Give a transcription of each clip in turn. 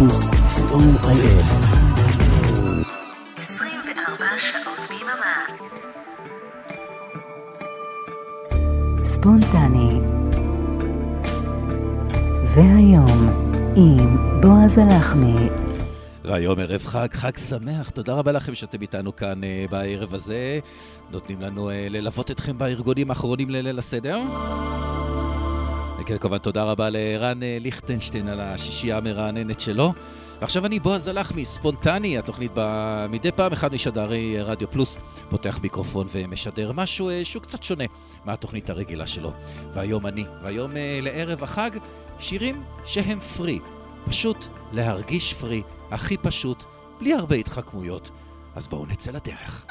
פלוס, co.il. 24 שעות ביממה. ספונטני. והיום, עם בועז הלחמי. והיום ערב חג, חג שמח. תודה רבה לכם שאתם איתנו כאן uh, בערב הזה. נותנים לנו uh, ללוות אתכם בארגונים האחרונים לליל הסדר. וכן, כמובן, תודה רבה לרן אה, ליכטנשטיין על השישייה המרעננת שלו. ועכשיו אני בועז הלחמי, ספונטני, התוכנית בה מדי פעם אחד משדרי אה, רדיו פלוס פותח מיקרופון ומשדר משהו אה, שהוא קצת שונה מהתוכנית הרגילה שלו. והיום אני, והיום לערב החג, שירים שהם פרי. פשוט להרגיש פרי, הכי פשוט, בלי הרבה התחכמויות. אז בואו נצא לדרך.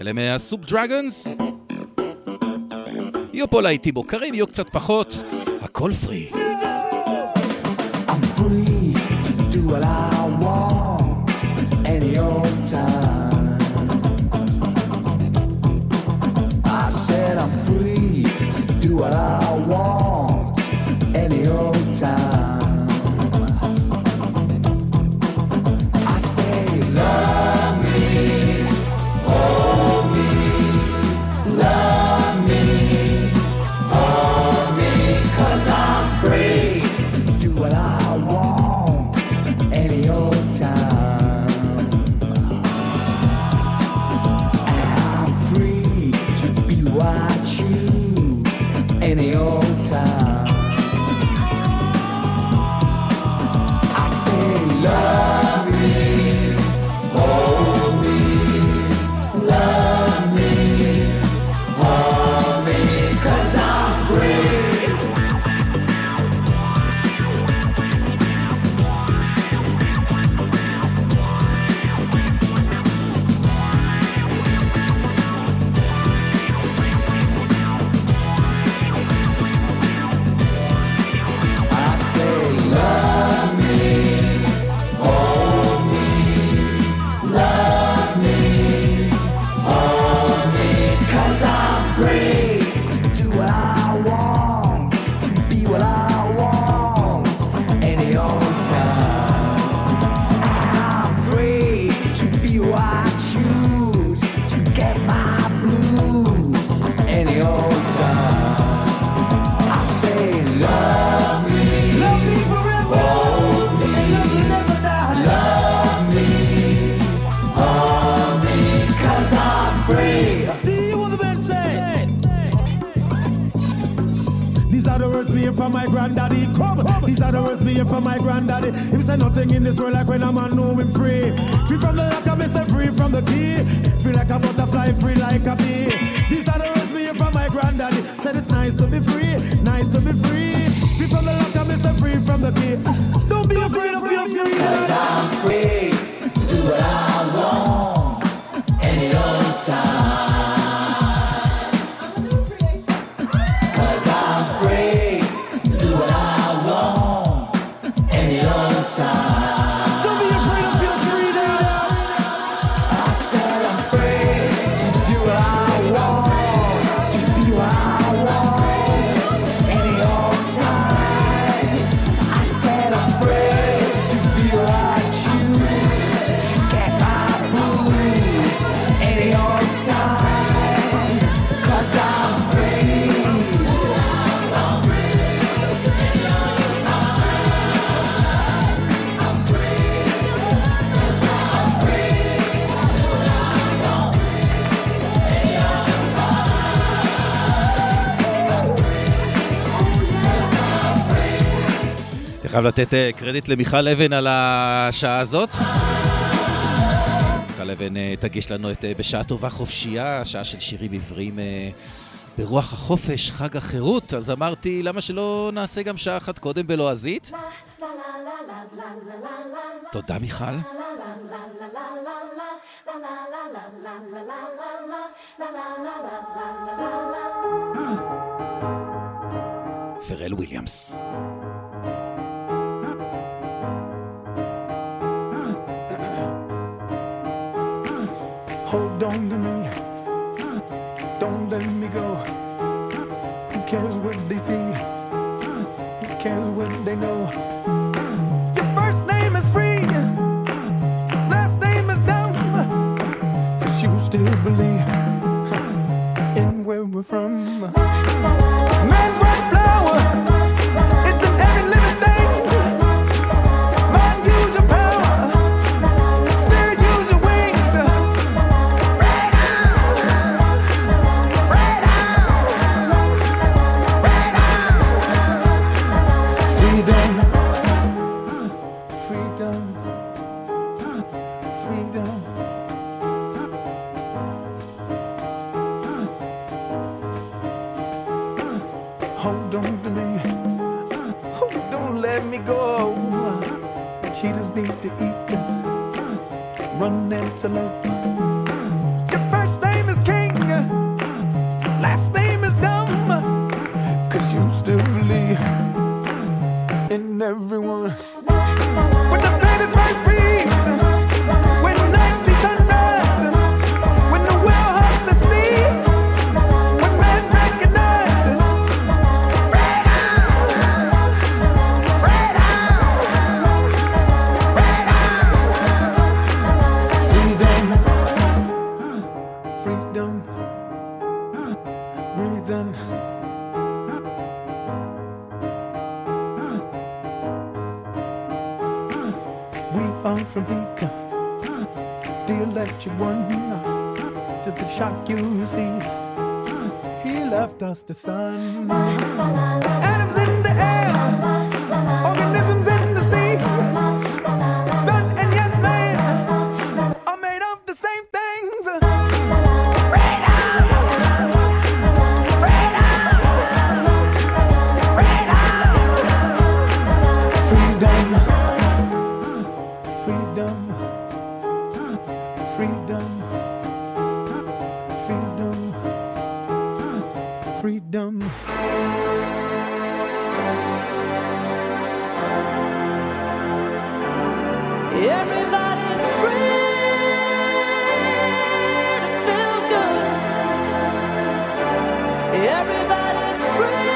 אלה מהסופ דרגונס. יהיו פה להיטים מוכרים, יהיו קצת פחות, הכל פרי. חייב לתת קרדיט למיכל אבן על השעה הזאת. מיכל אבן תגיש לנו את בשעה טובה חופשייה, שעה של שירים עבריים ברוח החופש, חג החירות. אז אמרתי, למה שלא נעשה גם שעה אחת קודם בלועזית? תודה, מיכל. פרל וויליאמס. on to me. Don't let me go. Who cares what they see? Who cares what they know? Your first name is free. Last name is dumb. But you still believe in where we're from. Man, freedom, freedom. Hold on to me, don't let me go. Cheetahs need to eat, run antelope. Everybody's free.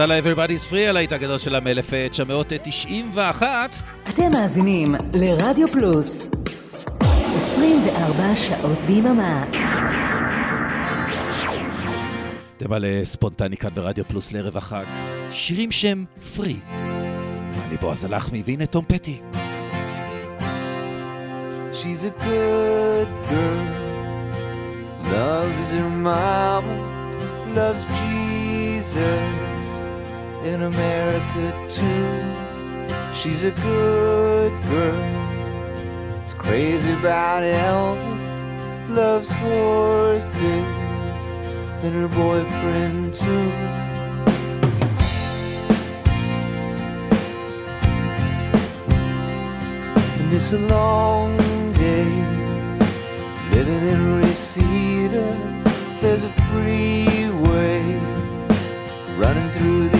אה, רוזלה Everybody's Free, הלהיט הגדול שלה מ-1991. אתם מאזינים לרדיו פלוס 24 שעות ביממה אתם על אה, ספונטני כאן ברדיו פלוס לערב החג. שירים שהם פרי. אני בועז הלחמי, והנה תום פטי. She's a good girl, loves her mama, loves Jesus in America too. She's a good girl, is crazy about Elvis, loves horses and her boyfriend too. And it's a long day living in Reseda. There's a freeway running through the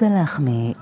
בועז הלחמי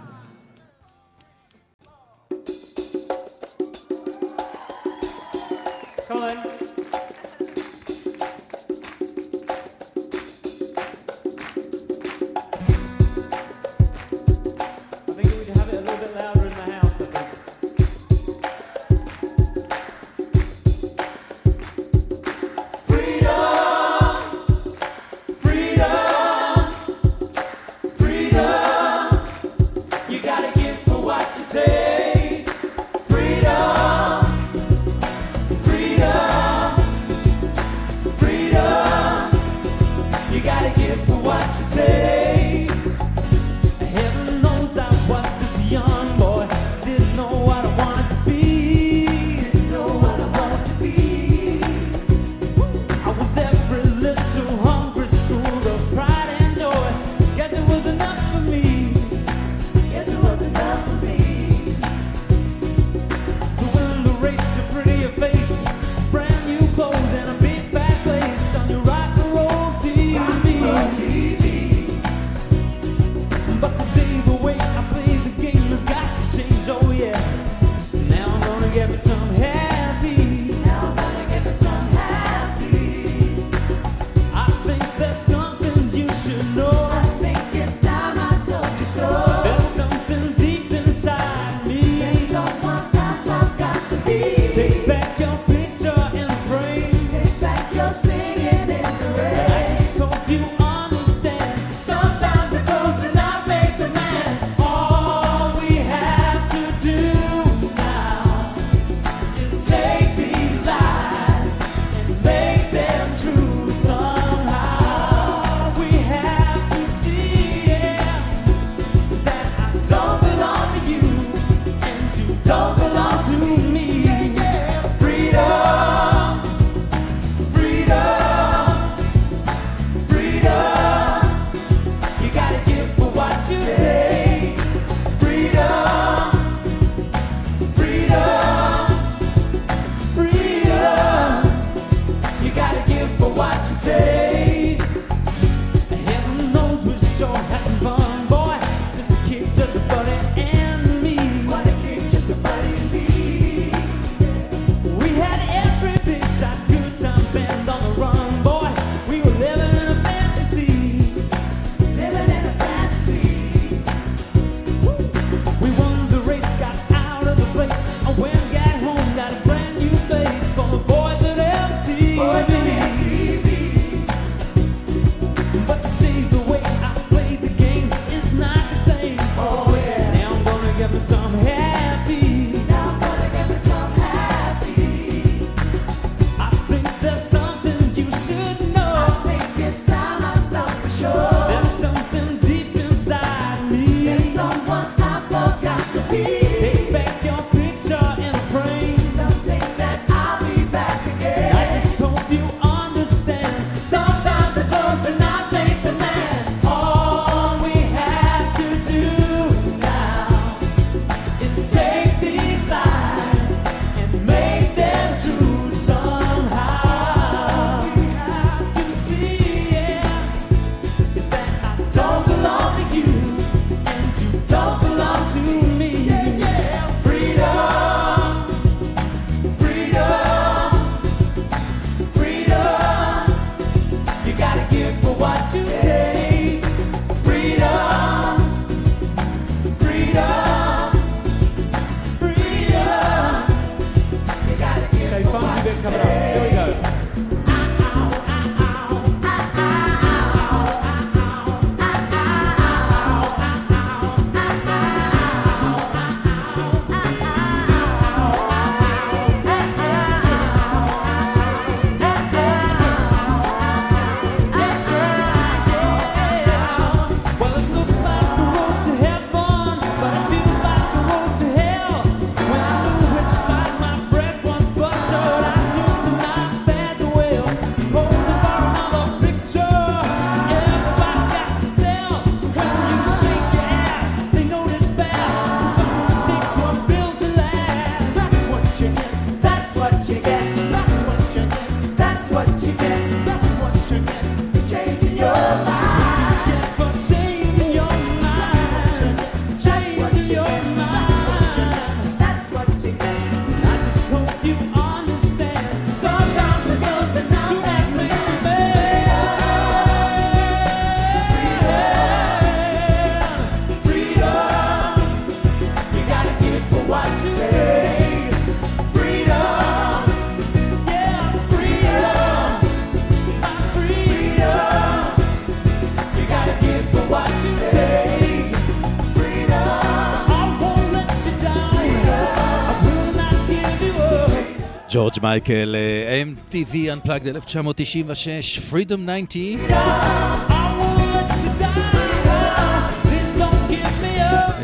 ג'ורג' מייקל, אה, MTV Unplugged 1996, Freedom 90.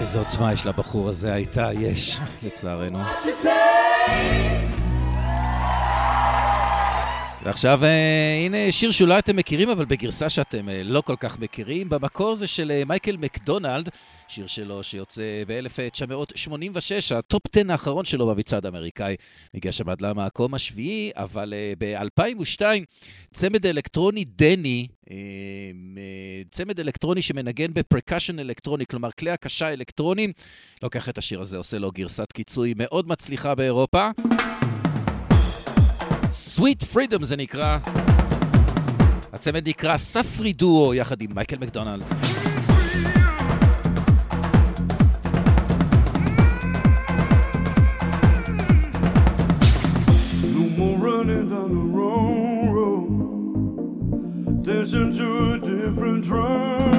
איזה עוצמה יש לבחור הזה הייתה, יש, לצערנו. ועכשיו, אה, הנה שיר שאולי אתם מכירים, אבל בגרסה שאתם אה, לא כל כך מכירים. במקור זה של אה, מייקל מקדונלד, שיר שלו שיוצא ב-1986, ה top 10 האחרון שלו במצעד האמריקאי. מגיע שם עד למקום השביעי, אבל ב-2002, צמד אלקטרוני דני, צמד אלקטרוני שמנגן בפרקשן אלקטרוני, כלומר כלי הקשה אלקטרוניים, לוקח את השיר הזה, עושה לו גרסת קיצוי מאוד מצליחה באירופה. Sweet Freedom זה נקרא. הצמד נקרא ספרי דואו יחד עם מייקל מקדונלד. Listen to a different drum.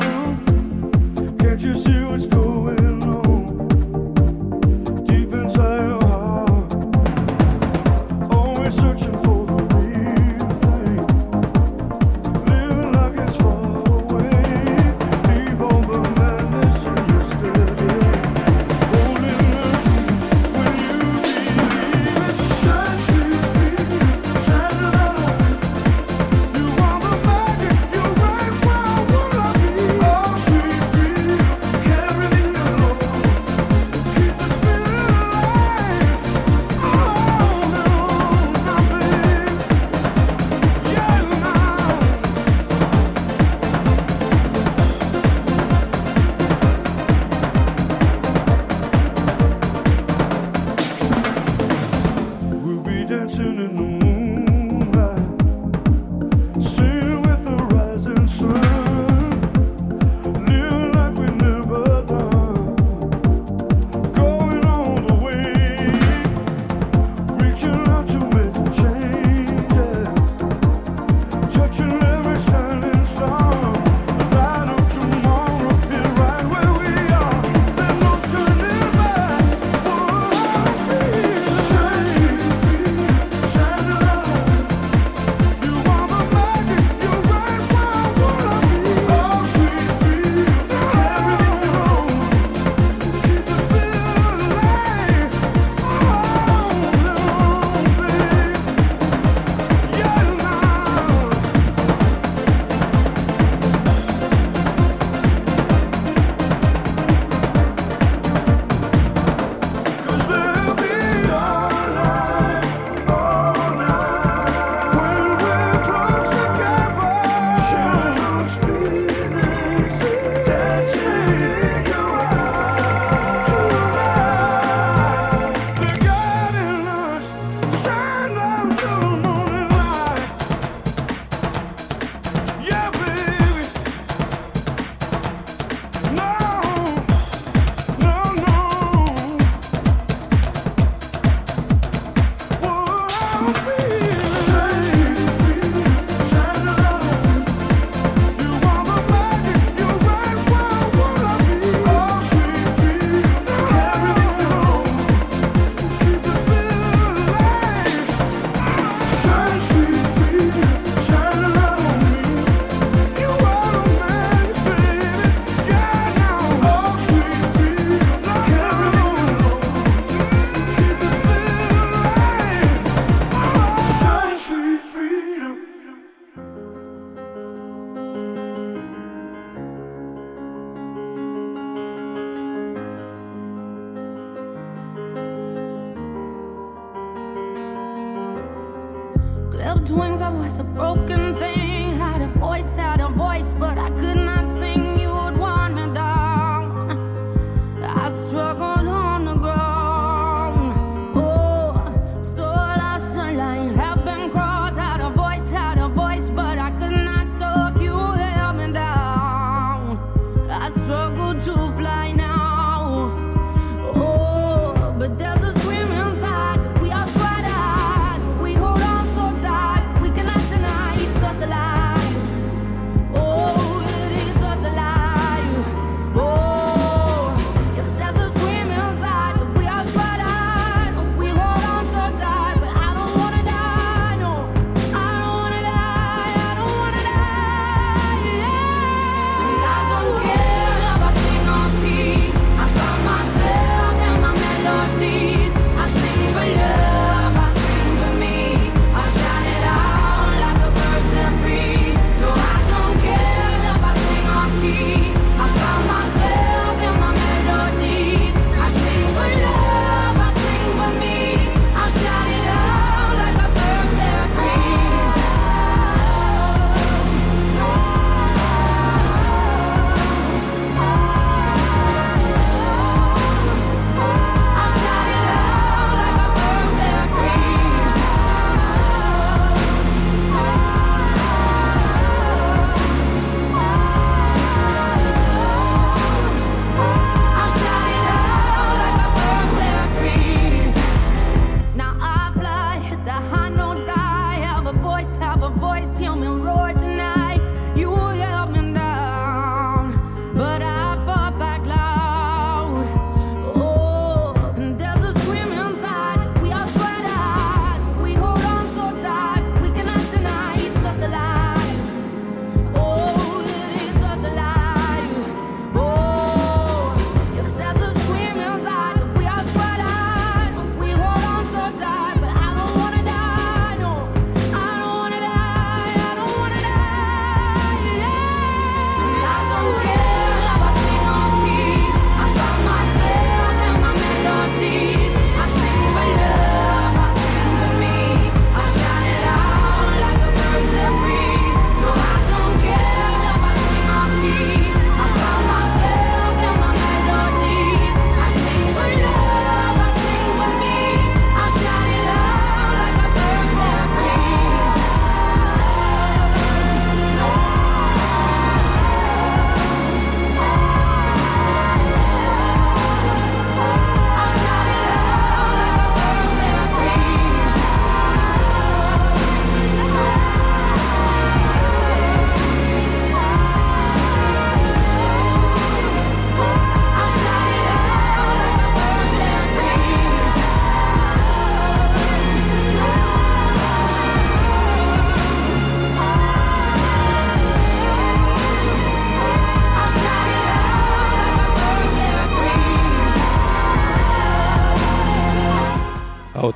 Flapped wings, I was a broken thing. Had a voice, had a voice, but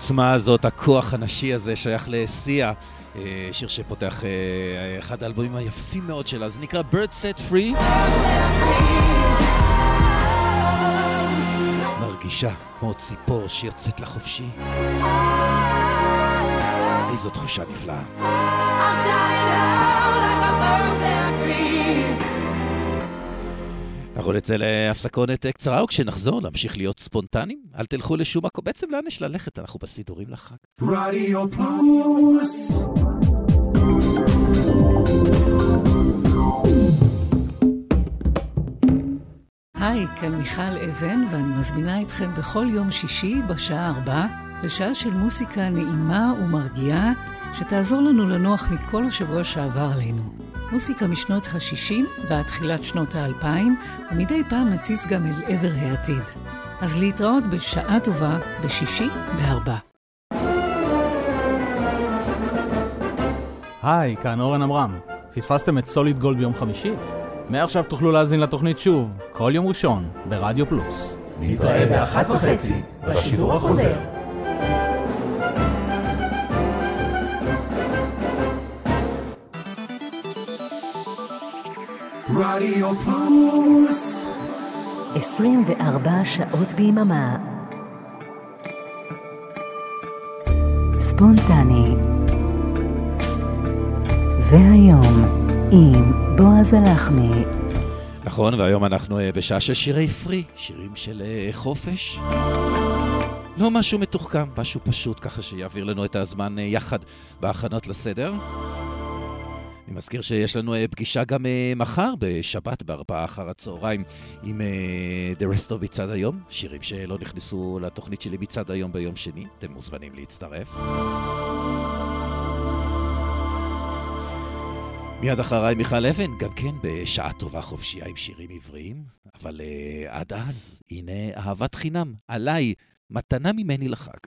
העוצמה הזאת, הכוח הנשי הזה, שייך לסיה. אה, שיר שפותח אה, אחד האלבומים היפים מאוד שלה, זה נקרא Bird Set Free. מרגישה כמו ציפור שיוצאת לחופשי. איזו תחושה נפלאה. אנחנו נצא להפסקונת קצרה, וכשנחזור נמשיך להיות ספונטניים. אל תלכו לשום מקום. בעצם לאן יש ללכת? אנחנו בסידורים לחג. רדיו פלוס היי, כאן מיכל אבן, ואני מזמינה אתכם בכל יום שישי בשעה ארבע לשעה של מוסיקה נעימה ומרגיעה, שתעזור לנו לנוח מכל השבוע שעבר עלינו. מוסיקה משנות ה-60 ועד תחילת שנות ה-2000, ומדי פעם נציץ גם אל עבר העתיד. אז להתראות בשעה טובה בשישי בארבע. היי, כאן אורן עמרם. פספסתם את סוליד גולד ביום חמישי? מעכשיו תוכלו להאזין לתוכנית שוב, כל יום ראשון, ברדיו פלוס. נתראה באחת וחצי בשידור החוזר. רדיו פלוס 24 שעות ביממה. ספונטני. והיום, עם בועז הלחמי. נכון, והיום אנחנו אה, בשעה של שירי פרי, שירים של אה, חופש. לא משהו מתוחכם, משהו פשוט, ככה שיעביר לנו את הזמן אה, יחד בהכנות לסדר. אני מזכיר שיש לנו אה, פגישה גם אה, מחר, בשבת, בארבעה אחר הצהריים, עם אה, The Rest of מצעד היום, שירים שלא נכנסו לתוכנית שלי מצעד היום ביום שני. אתם מוזמנים להצטרף. מיד אחריי מיכל אבן, גם כן בשעה טובה חופשייה עם שירים עבריים. אבל עד אז, הנה אהבת חינם, עליי, מתנה ממני לחג.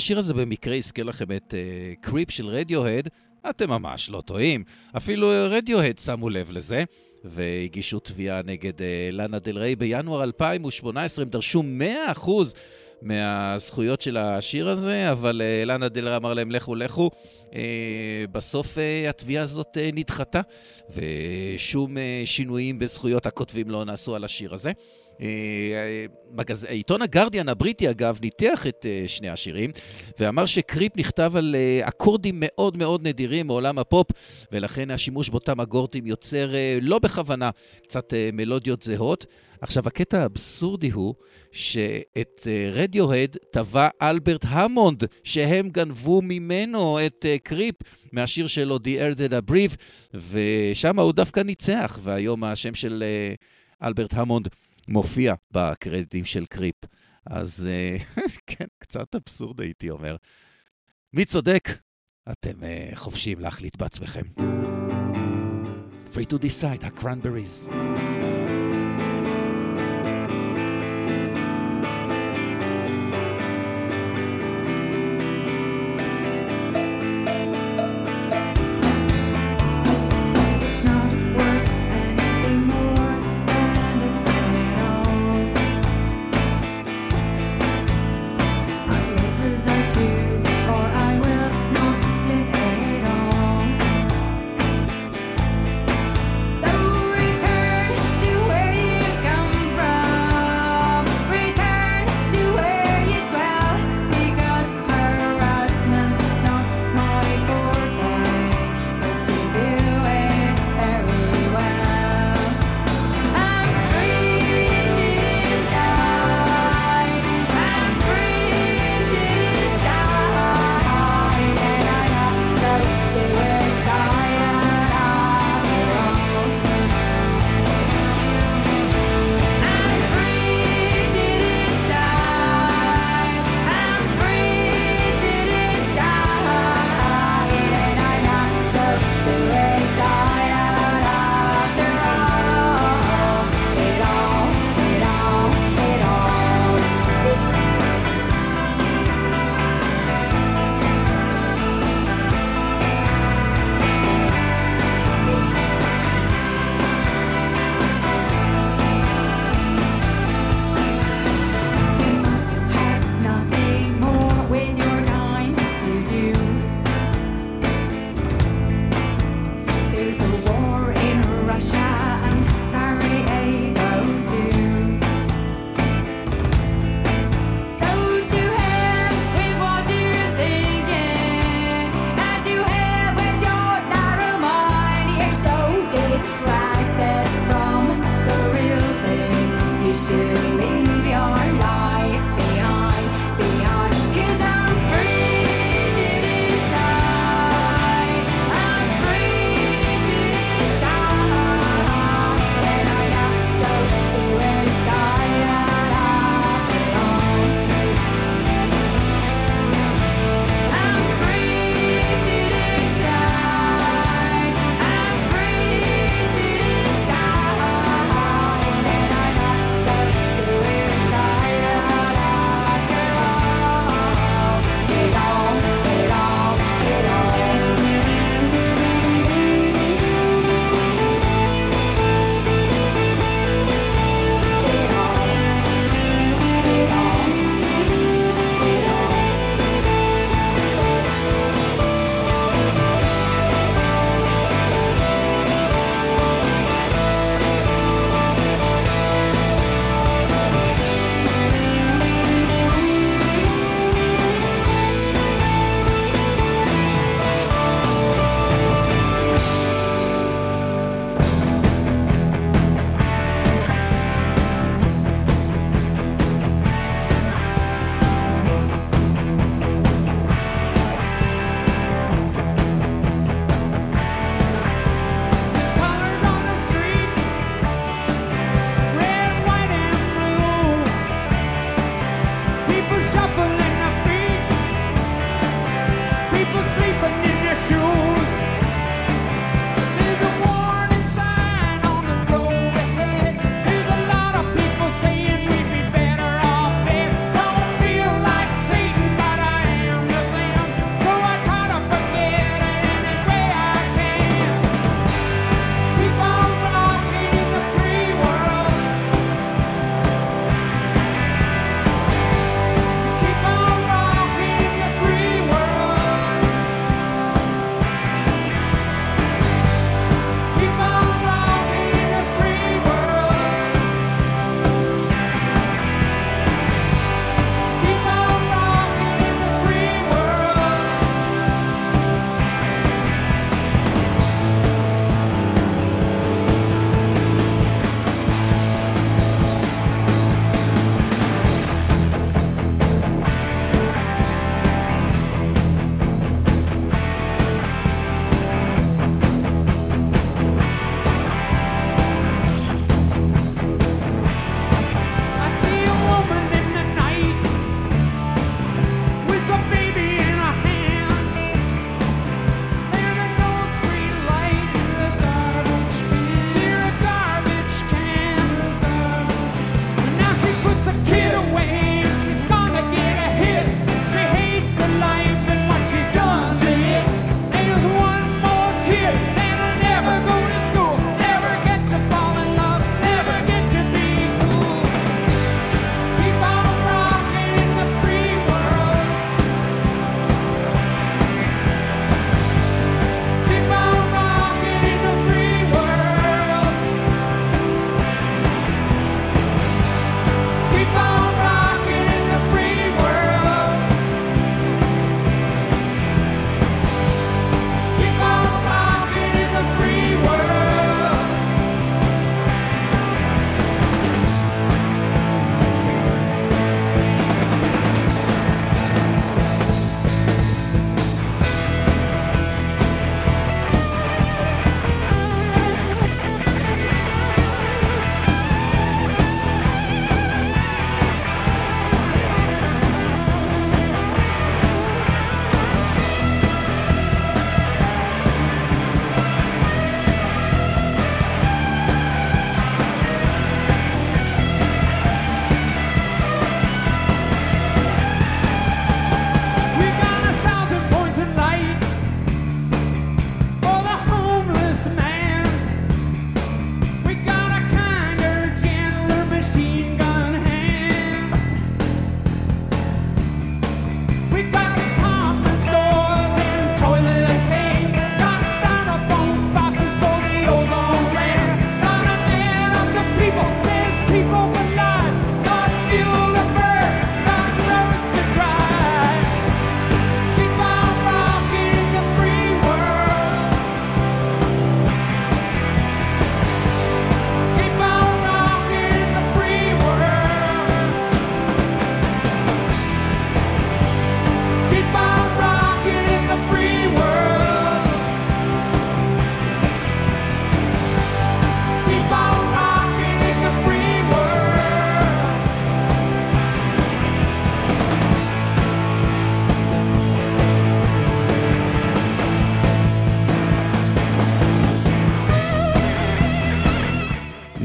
השיר הזה במקרה יזכה לכם את קריפ של רדיוהד, אתם ממש לא טועים. אפילו רדיוהד שמו לב לזה, והגישו תביעה נגד אה, לאנה דל ריי בינואר 2018. הם דרשו 100% מהזכויות של השיר הזה, אבל אה, לאנה דל אמר להם, לכו, לכו. אה, בסוף אה, התביעה הזאת אה, נדחתה, ושום אה, שינויים בזכויות הכותבים לא נעשו על השיר הזה. עיתון הגרדיאן הבריטי, אגב, ניתח את אה, שני השירים, ואמר שקריפ נכתב על אה, אקורדים מאוד מאוד נדירים מעולם הפופ, ולכן השימוש באותם אקורדים יוצר אה, לא בכוונה קצת מלודיות זהות. עכשיו, הקטע האבסורדי הוא שאת רדיוהד טבע אלברט המונד, שהם גנבו ממנו את קריפ מהשיר שלו, The Air That I Breathe, ושם הוא דווקא ניצח, והיום השם של אלברט המונד מופיע בקרדיטים של קריפ. אז אה, כן, קצת אבסורד הייתי אומר. מי צודק? אתם אה, חופשיים להחליט בעצמכם. Free to decide, הקרנבריז.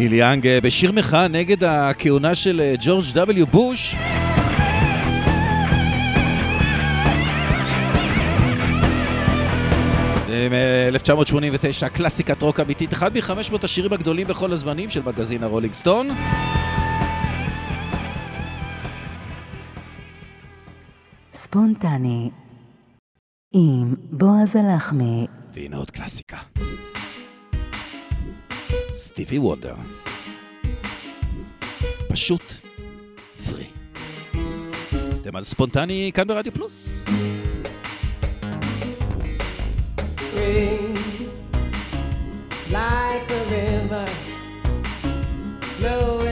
ניל יאנג אה, בשיר מחאה נגד הכהונה של אה, ג'ורג' וו בוש. אה, מ-1989, קלאסיקת רוק אמיתית, אחד מ-500 השירים הגדולים בכל הזמנים של מגזין הרולינג סטון. ספונטני עם בועז הלחמי. והנה עוד קלאסיקה. סטיבי וונדר. פשוט פרי. אתם על ספונטני כאן ברדיו פלוס. Like a river flows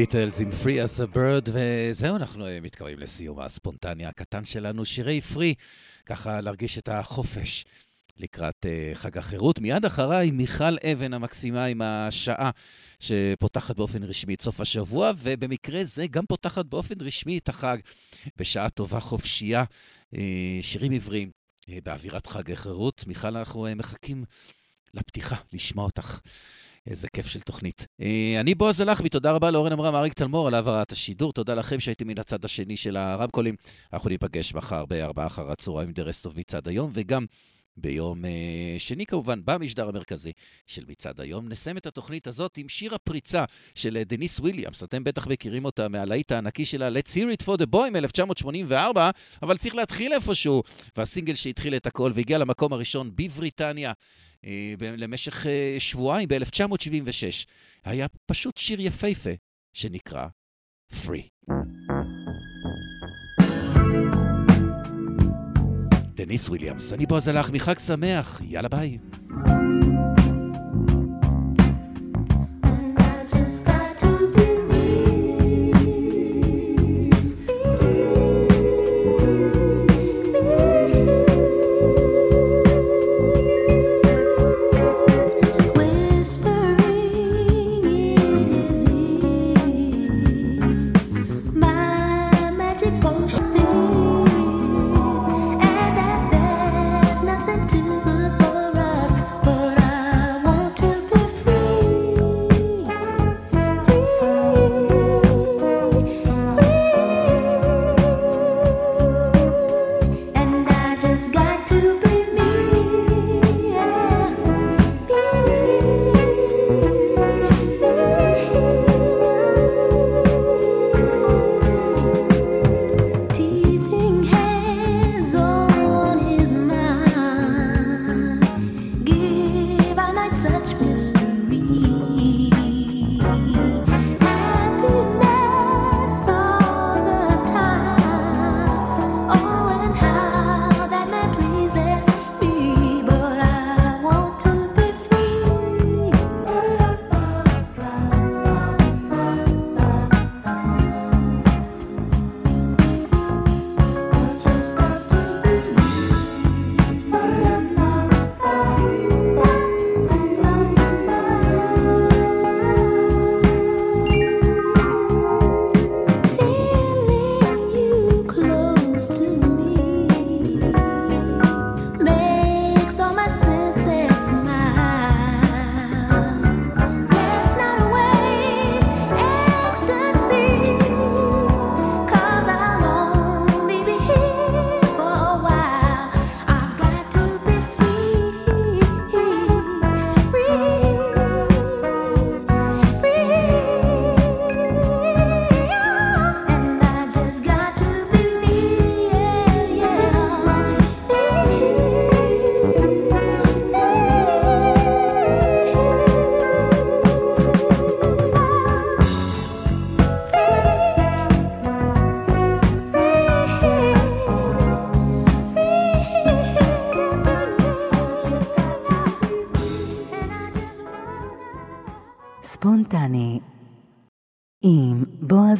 הביטלס עם Free as a Bird, וזהו, אנחנו אה, מתקרבים לסיום הספונטני הקטן שלנו, שירי פרי, ככה להרגיש את החופש לקראת אה, חג החירות. מיד אחריי מיכל אבן המקסימה עם השעה שפותחת באופן רשמי את סוף השבוע, ובמקרה זה גם פותחת באופן רשמי את החג בשעה טובה חופשייה, אה, שירים עבריים אה, באווירת חג החירות. מיכל, אנחנו אה, מחכים לפתיחה, לשמוע אותך. איזה כיף של תוכנית. אה, אני בועז הלחמי, תודה רבה לאורן אמרם אריק תלמור על העברת השידור, תודה לכם שהייתם מן הצד השני של הרמקולים. אנחנו ניפגש מחר בארבעה אחר הצהריים עם דרסטוב מצד היום, וגם ביום אה, שני כמובן, במשדר המרכזי של מצעד היום. נסיים את התוכנית הזאת עם שיר הפריצה של אה, דניס וויליאמס. אתם בטח מכירים אותה מהלהיט הענקי שלה, Let's Hear It for the Boy מ-1984, אבל צריך להתחיל איפשהו. והסינגל שהתחיל את הכל והגיע למקום הראשון בבריטניה. אה, למשך שבועיים ב-1976. היה פשוט שיר יפהפה שנקרא Free. דניס וויליאמס, אני בועז הלך מחג שמח, יאללה ביי.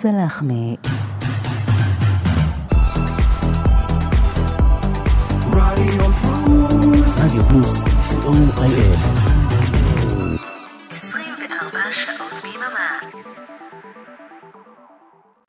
הלחמי. רדיו